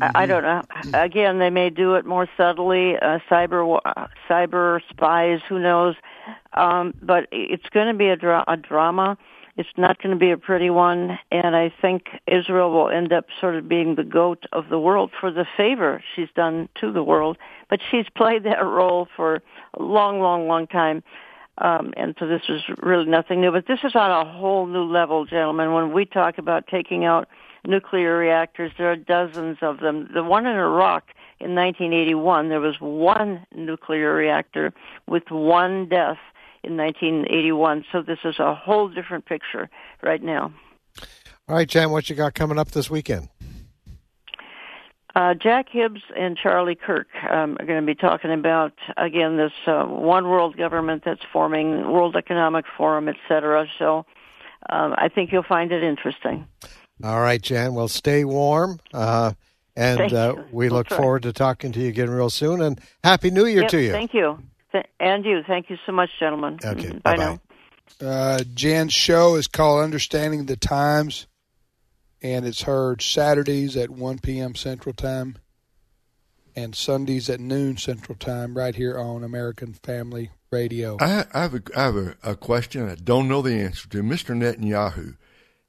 I I don't know. Again, they may do it more subtly. Uh, cyber cyber spies, who knows? Um, but it's going to be a, dra- a drama. It's not going to be a pretty one, and I think Israel will end up sort of being the goat of the world for the favor she's done to the world. But she's [laughs] played that role for a long, long, long time. Um, and so this is really nothing new. But this is on a whole new level, gentlemen. When we talk about taking out nuclear reactors, there are dozens of them. The one in Iraq in 1981, there was one nuclear reactor with one death in 1981. So this is a whole different picture right now. All right, Jan, what you got coming up this weekend? Uh, Jack Hibbs and Charlie Kirk um, are going to be talking about again this uh, one world government that's forming, World Economic Forum, et cetera. So um, I think you'll find it interesting. All right, Jan. Well, stay warm. Uh, and uh, we look try. forward to talking to you again real soon. And Happy New Year Yep, to you. Thank you. Th- and you. Thank you so much, gentlemen. Okay. Bye now. Uh, Jan's show is called Understanding the Times, and it's heard Saturdays at 1 p.m. Central Time and Sundays at noon Central Time right here on American Family Radio. I, I have, a, I have a, a question I don't know the answer to. Mr. Netanyahu,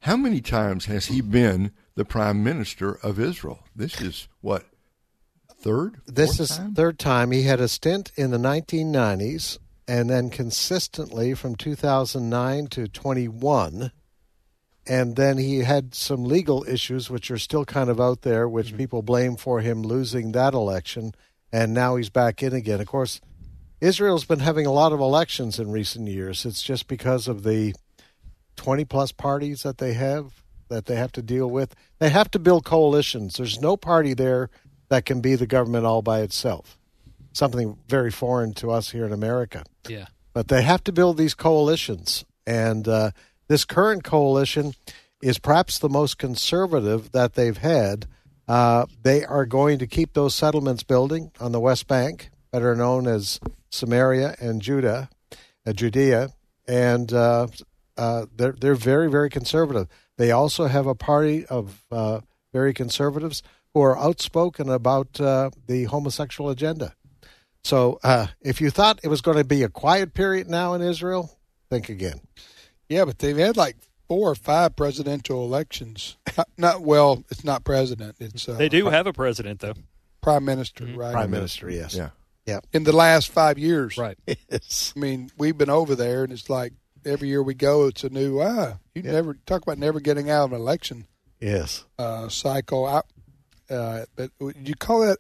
how many times has he been the prime minister of Israel? This is what, third? This is time? third time. He had a stint in the 1990s and then consistently from 2009 to 21. And then he had some legal issues, which are still kind of out there, which mm-hmm. people blame for him losing that election. And now he's back in again. Of course, Israel's been having a lot of elections in recent years. It's just because of the 20 plus parties that they have that they have to deal with. They have to build coalitions. There's no party there that can be the government all by itself. Something very foreign to us here in America. Yeah. But they have to build these coalitions. And uh, this current coalition is perhaps the most conservative that they've had. Uh, they are going to keep those settlements building on the West Bank, better known as Samaria and Judah, uh, Judea, and uh, uh, they're they're very very conservative. They also have a party of uh, very conservatives who are outspoken about uh, the homosexual agenda. So uh, if you thought it was going to be a quiet period now in Israel, think again. Yeah, but they've had like four or five presidential elections. Not, not well, it's not president. It's uh, They do have a president, though. prime minister, Mm-hmm. right? Prime Minister, yes. Yeah. Yeah. In the last five years, Right. [laughs] Yes. I mean, we've been over there, and it's like every year we go, it's a new. Ah, you never talk about never getting out of an election Yes. uh, cycle. I, uh, but would you call that?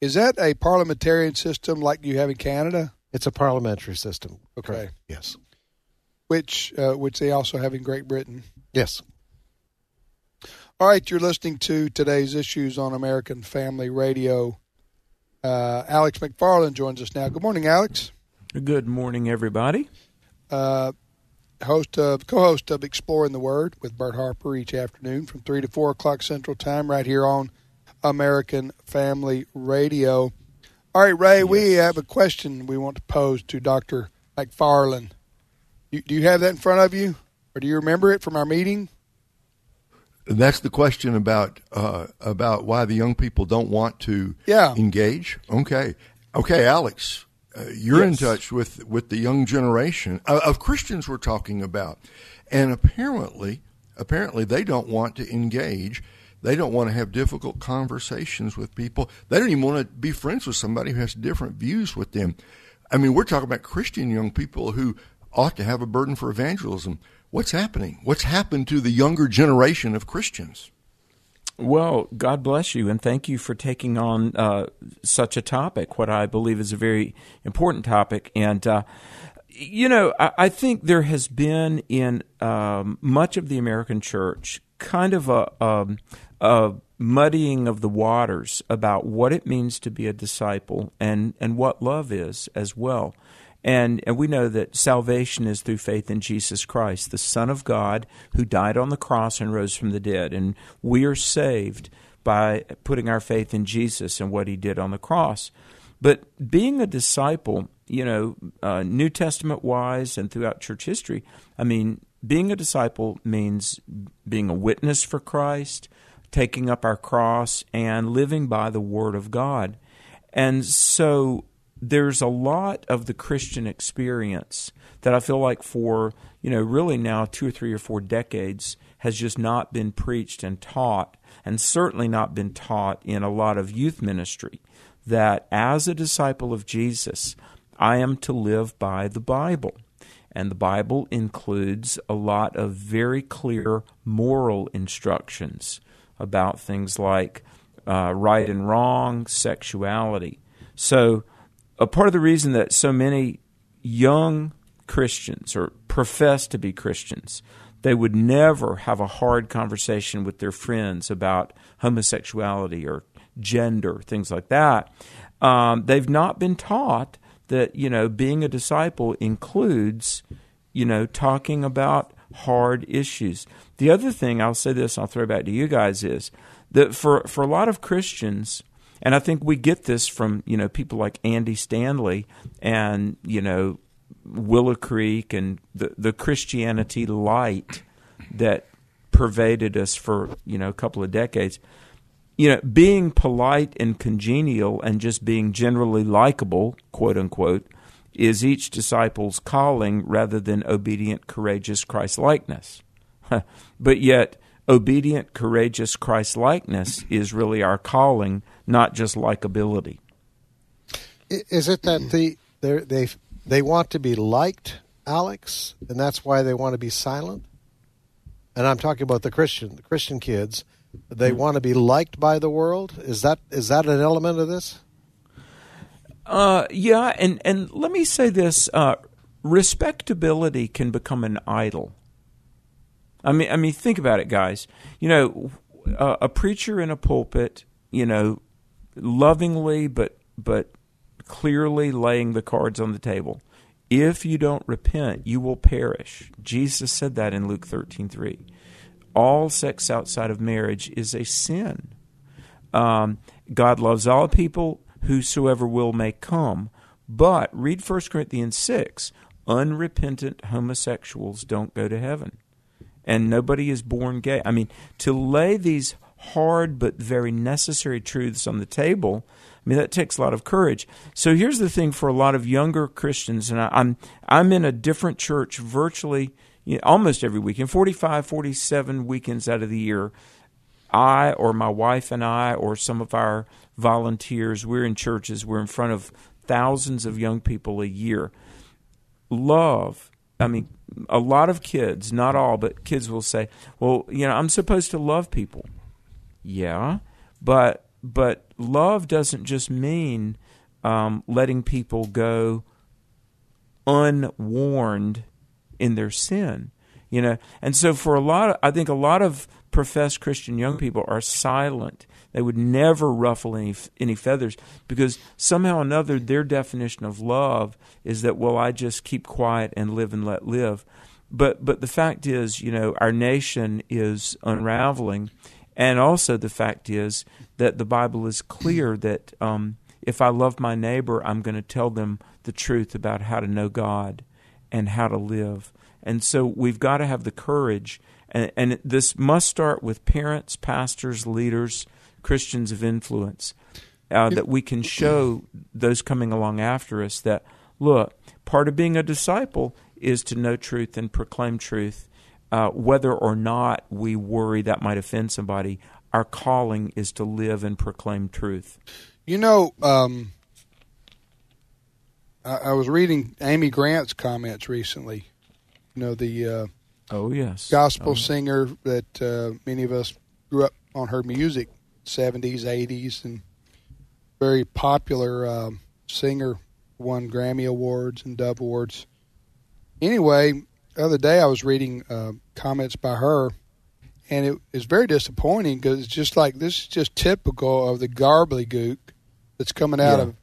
Is that a parliamentarian system like you have in Canada? It's a parliamentary system. Okay. Correct. Yes. Which uh, which they also have in Great Britain. Yes. All right, you're listening to today's issues on American Family Radio. Uh, Alex McFarland joins us now. Good morning, Alex. Good morning, everybody. Uh, host of co-host of Exploring the Word with Bert Harper each afternoon from three to four o'clock Central Time, right here on American Family Radio. All right, Ray, we have a question we want to pose to Doctor McFarland. You, do you have that in front of you, or do you remember it from our meeting? That's the question about uh, about why the young people don't want to Yeah. engage. Okay, okay, Alex, uh, you're in touch with with the young generation uh, of Christians we're talking about, and apparently, apparently they don't want to engage. They don't want to have difficult conversations with people. They don't even want to be friends with somebody who has different views with them. I mean, we're talking about Christian young people who ought to have a burden for evangelism. What's happening? What's happened to the younger generation of Christians? Well, God bless you, and thank you for taking on uh, such a topic, what I believe is a very important topic. And, uh, you know, I, I think there has been in um, much of the American church kind of a, um, a muddying of the waters about what it means to be a disciple and, and what love is as well. And, and we know that salvation is through faith in Jesus Christ, the Son of God, who died on the cross and rose from the dead. And we are saved by putting our faith in Jesus and what he did on the cross. But being a disciple, you know, uh, New Testament wise and throughout church history, I mean, being a disciple means being a witness for Christ, taking up our cross, and living by the Word of God. And so there's a lot of the Christian experience that I feel like for, you know, really now two or three or four decades has just not been preached and taught, and certainly not been taught in a lot of youth ministry. That as a disciple of Jesus, I am to live by the Bible. And the Bible includes a lot of very clear moral instructions about things like uh, right and wrong, sexuality. So, a part of the reason that so many young Christians or profess to be Christians, they would never have a hard conversation with their friends about homosexuality or gender, things like that. Um, they've not been taught that you know being a disciple includes you know talking about hard issues. The other thing I'll say this, I'll throw back to you guys is that for for a lot of Christians, and I think we get this from you know people like Andy Stanley and you know Willow Creek and the the Christianity light that pervaded us for you know a couple of decades. You know, being polite and congenial and just being generally likable, quote unquote, is each disciple's calling rather than obedient, courageous Christ likeness. [laughs] but yet, obedient, courageous Christ likeness is really our calling, not just likability. Is it that the they they want to be liked, Alex, and that's why they want to be silent? and I'm talking about the Christian the Christian kids, they hmm. want to be liked by the world. Is that is that an element of this? Uh, yeah, and and let me say this: uh, respectability can become an idol. I mean, I mean, think about it, guys. You know, uh, a preacher in a pulpit, you know, lovingly but but clearly laying the cards on the table. If you don't repent, you will perish. Jesus said that in Luke 13:3. All sex outside of marriage is a sin. Um, God loves all people, whosoever will may come. But read 1 Corinthians 6 unrepentant homosexuals don't go to heaven. And nobody is born gay. I mean, to lay these hard but very necessary truths on the table I mean, that takes a lot of courage. So here's the thing for a lot of younger Christians, and I, am I'm in a different church virtually you know, almost every weekend, 45, 47 weekends out of the year. I or my wife and I or some of our volunteers, we're in churches, we're in front of thousands of young people a year. Love, I mean, a lot of kids, not all, but kids will say, well, you know, I'm supposed to love people. Yeah, but but love doesn't just mean um, letting people go unwarned in their sin you know and so for a lot of, i think a lot of professed christian young people are silent. They would never ruffle any any feathers because somehow or another their definition of love is that well i just keep quiet and live and let live. But but the fact is you know our nation is unraveling. And also, the fact is that the Bible is clear that um, if I love my neighbor, I'm going to tell them the truth about how to know God and how to live. And so we've got to have the courage, and, and this must start with parents, pastors, leaders, Christians of influence, uh, that we can show those coming along after us that, look, part of being a disciple is to know truth and proclaim truth uh, whether or not we worry that might offend somebody, our calling is to live and proclaim truth. You know, um, I, I, was reading Amy Grant's comments recently. You know, the uh, oh yes gospel oh. singer that uh, many of us grew up on her music, seventies, eighties, and very popular um, singer. Won Grammy awards and Dove awards. Anyway, the other day I was reading uh, comments by her, and it is very disappointing because it's just like this is just typical of the gobbledygook that's coming out yeah. of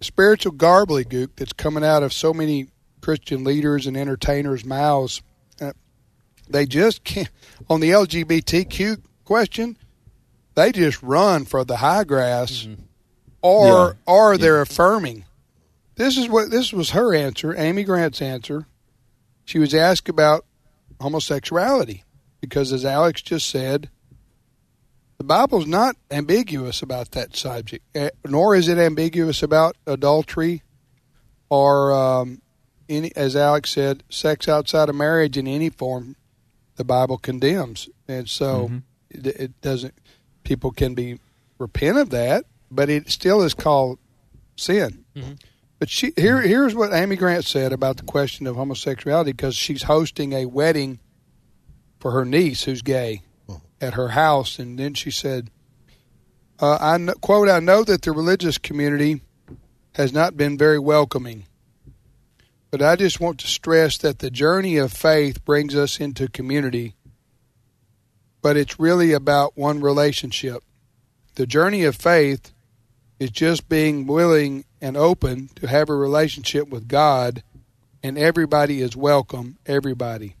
spiritual gobbledygook that's coming out of so many Christian leaders and entertainers' mouths. Uh, they just can't on the LGBTQ question. They just run for the high grass, mm-hmm. or yeah. or they're yeah. affirming. This is what this was her answer, Amy Grant's answer she was asked about homosexuality because, as Alex just said, the Bible's not ambiguous about that subject, eh, nor is it ambiguous about adultery or, um, any, as Alex said, sex outside of marriage in any form. The Bible condemns, and so mm-hmm. it, it doesn't. People can be repent of that, but it still is called sin. Mm-hmm. But she here here's what Amy Grant said about the question of homosexuality because she's hosting a wedding for her niece who's gay at her house, and then she said, uh, "I know, quote I know that the religious community has not been very welcoming." But I just want to stress that the journey of faith brings us into community, but it's really about one relationship. The journey of faith is just being willing and open to have a relationship with God, and everybody is welcome. Everybody.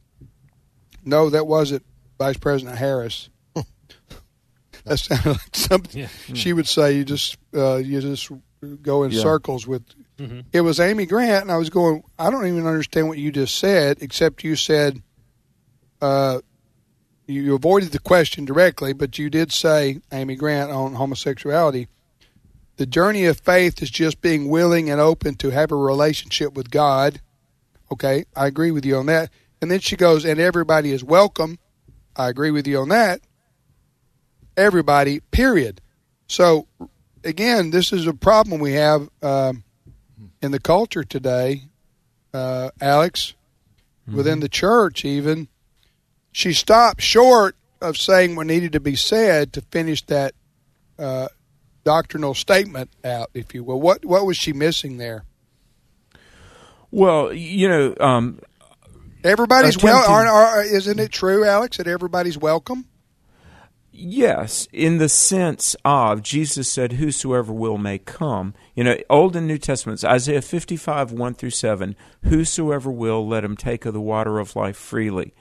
No, that wasn't Vice President Harris. [laughs] that sounded like something Yeah. she would say. You just uh, you just go in Yeah. circles with. Mhm. It was Amy Grant, and I was going. I don't even understand what you just said, except you said. Uh, you, you avoided the question directly, but you did say Amy Grant on homosexuality. The journey of faith is just being willing and open to have a relationship with God. Okay, I agree with you on that. And then she goes, and everybody is welcome. I agree with you on that. Everybody, period. So, again, this is a problem we have um, in the culture today, uh, Alex, within the church, even. She stopped short of saying what needed to be said to finish that uh, doctrinal statement out, if you will. What what was she missing there? Well, you know, um, Everybody's well. Aren't, are, isn't it true, Alex, that everybody's welcome? Yes, in the sense of Jesus said, Whosoever will may come. You know, Old and New Testaments, Isaiah 55, 1 through 7, Whosoever will, let him take of the water of life freely.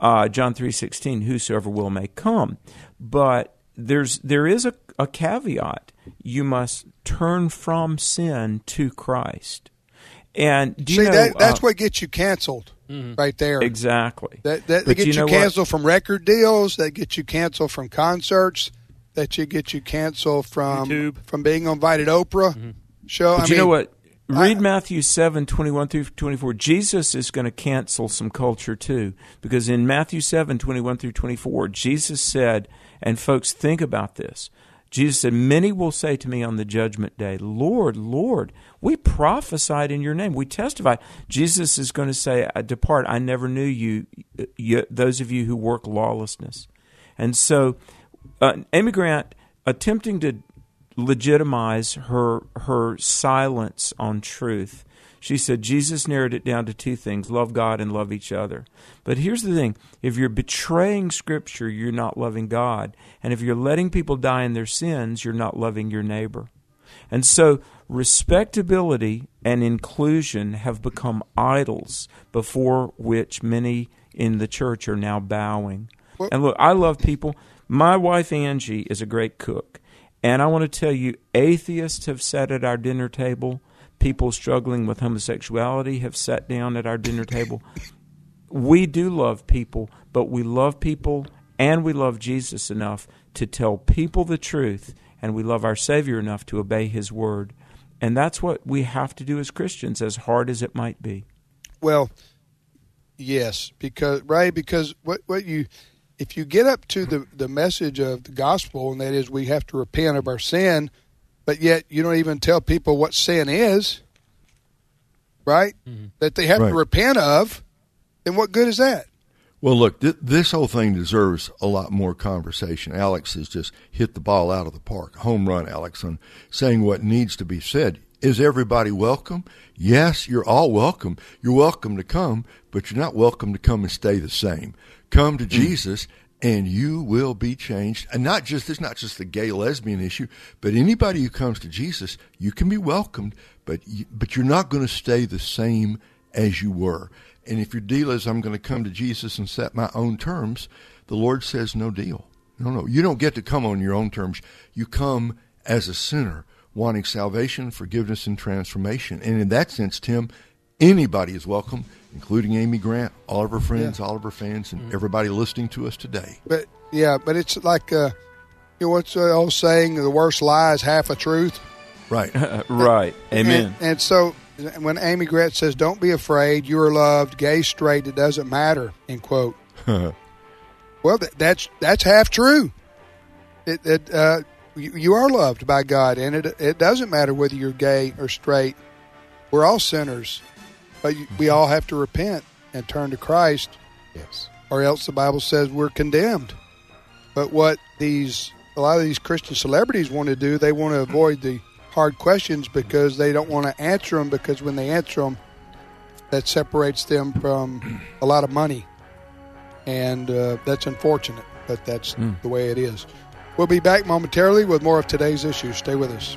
Uh, John 3, 16, Whosoever will may come. But there's there is a, a caveat. You must turn from sin to Christ. And do you See, know, that, that's uh, what gets you canceled Mm-hmm. right there. Exactly. That, that, that But gets you you, know what? canceled from record deals. That gets you canceled from concerts. That you get you canceled from from being invited Oprah mm-hmm. show. But I you mean, know what? Read Matthew 7, 21 through 24. Jesus is going to cancel some culture too. Because in Matthew 7, 21 through 24, Jesus said, and folks, think about this. Jesus said, Many will say to me on the judgment day, Lord, Lord, we prophesied in your name. We testified. Jesus is going to say, Depart, I never knew you, you those of you who work lawlessness. And so, uh, Amy Grant attempting to legitimize her her silence on truth. She said Jesus narrowed it down to two things: love God and love each other. But here's the thing: if you're betraying Scripture, you're not loving God, and if you're letting people die in their sins, you're not loving your neighbor. And so, respectability and inclusion have become idols before which many in the church are now bowing. And look, I love people. My wife Angie is a great cook. And I want to tell you, atheists have sat at our dinner table. People struggling with homosexuality have sat down at our dinner table. We do love people, but we love people and we love Jesus enough to tell people the truth, and we love our Savior enough to obey His word. And that's what we have to do as Christians, as hard as it might be. Well, yes, because right because what what you if you get up to the the message of the gospel and that is we have to repent of our sin, but yet you don't even tell people what sin is, right? Mm-hmm. That they have Right. to repent of, then what good is that? Well, look, th- this whole thing deserves a lot more conversation. Alex has just hit the ball out of the park. Home run, Alex, on saying what needs to be said. Is everybody welcome? Yes, you're all welcome. You're welcome to come, but you're not welcome to come and stay the same. Come to mm. Jesus and you will be changed. And not just it's not just the gay lesbian issue, but anybody who comes to Jesus, you can be welcomed, but you, but you're not going to stay the same as you were. And if your deal is I'm going to come to Jesus and set my own terms, the Lord says no deal. No, no. You don't get to come on your own terms. You come as a sinner wanting salvation, forgiveness, and transformation. And in that sense, Tim, anybody is welcome, including Amy Grant, all of her friends, all of her fans, and everybody listening to us today. But yeah, but it's like uh, you know what's the old saying: the worst lie is half a truth. Right. [laughs] [laughs] right. Amen. And, and so when Amy Grant says, "Don't be afraid, you are loved, gay, straight, it doesn't matter," end quote. [laughs] Well, that, that's that's half true. It, it uh, you, you are loved by God, and it it doesn't matter whether you're gay or straight. We're all sinners, but we all have to repent and turn to Christ. Yes. Or else the Bible says we're condemned. But what these a lot of these Christian celebrities want to do, they want to avoid the hard questions because they don't want to answer them because when they answer them, that separates them from a lot of money, and uh, that's unfortunate. But that's Mm. the way it is. We'll be back momentarily with more of today's issues. Stay with us.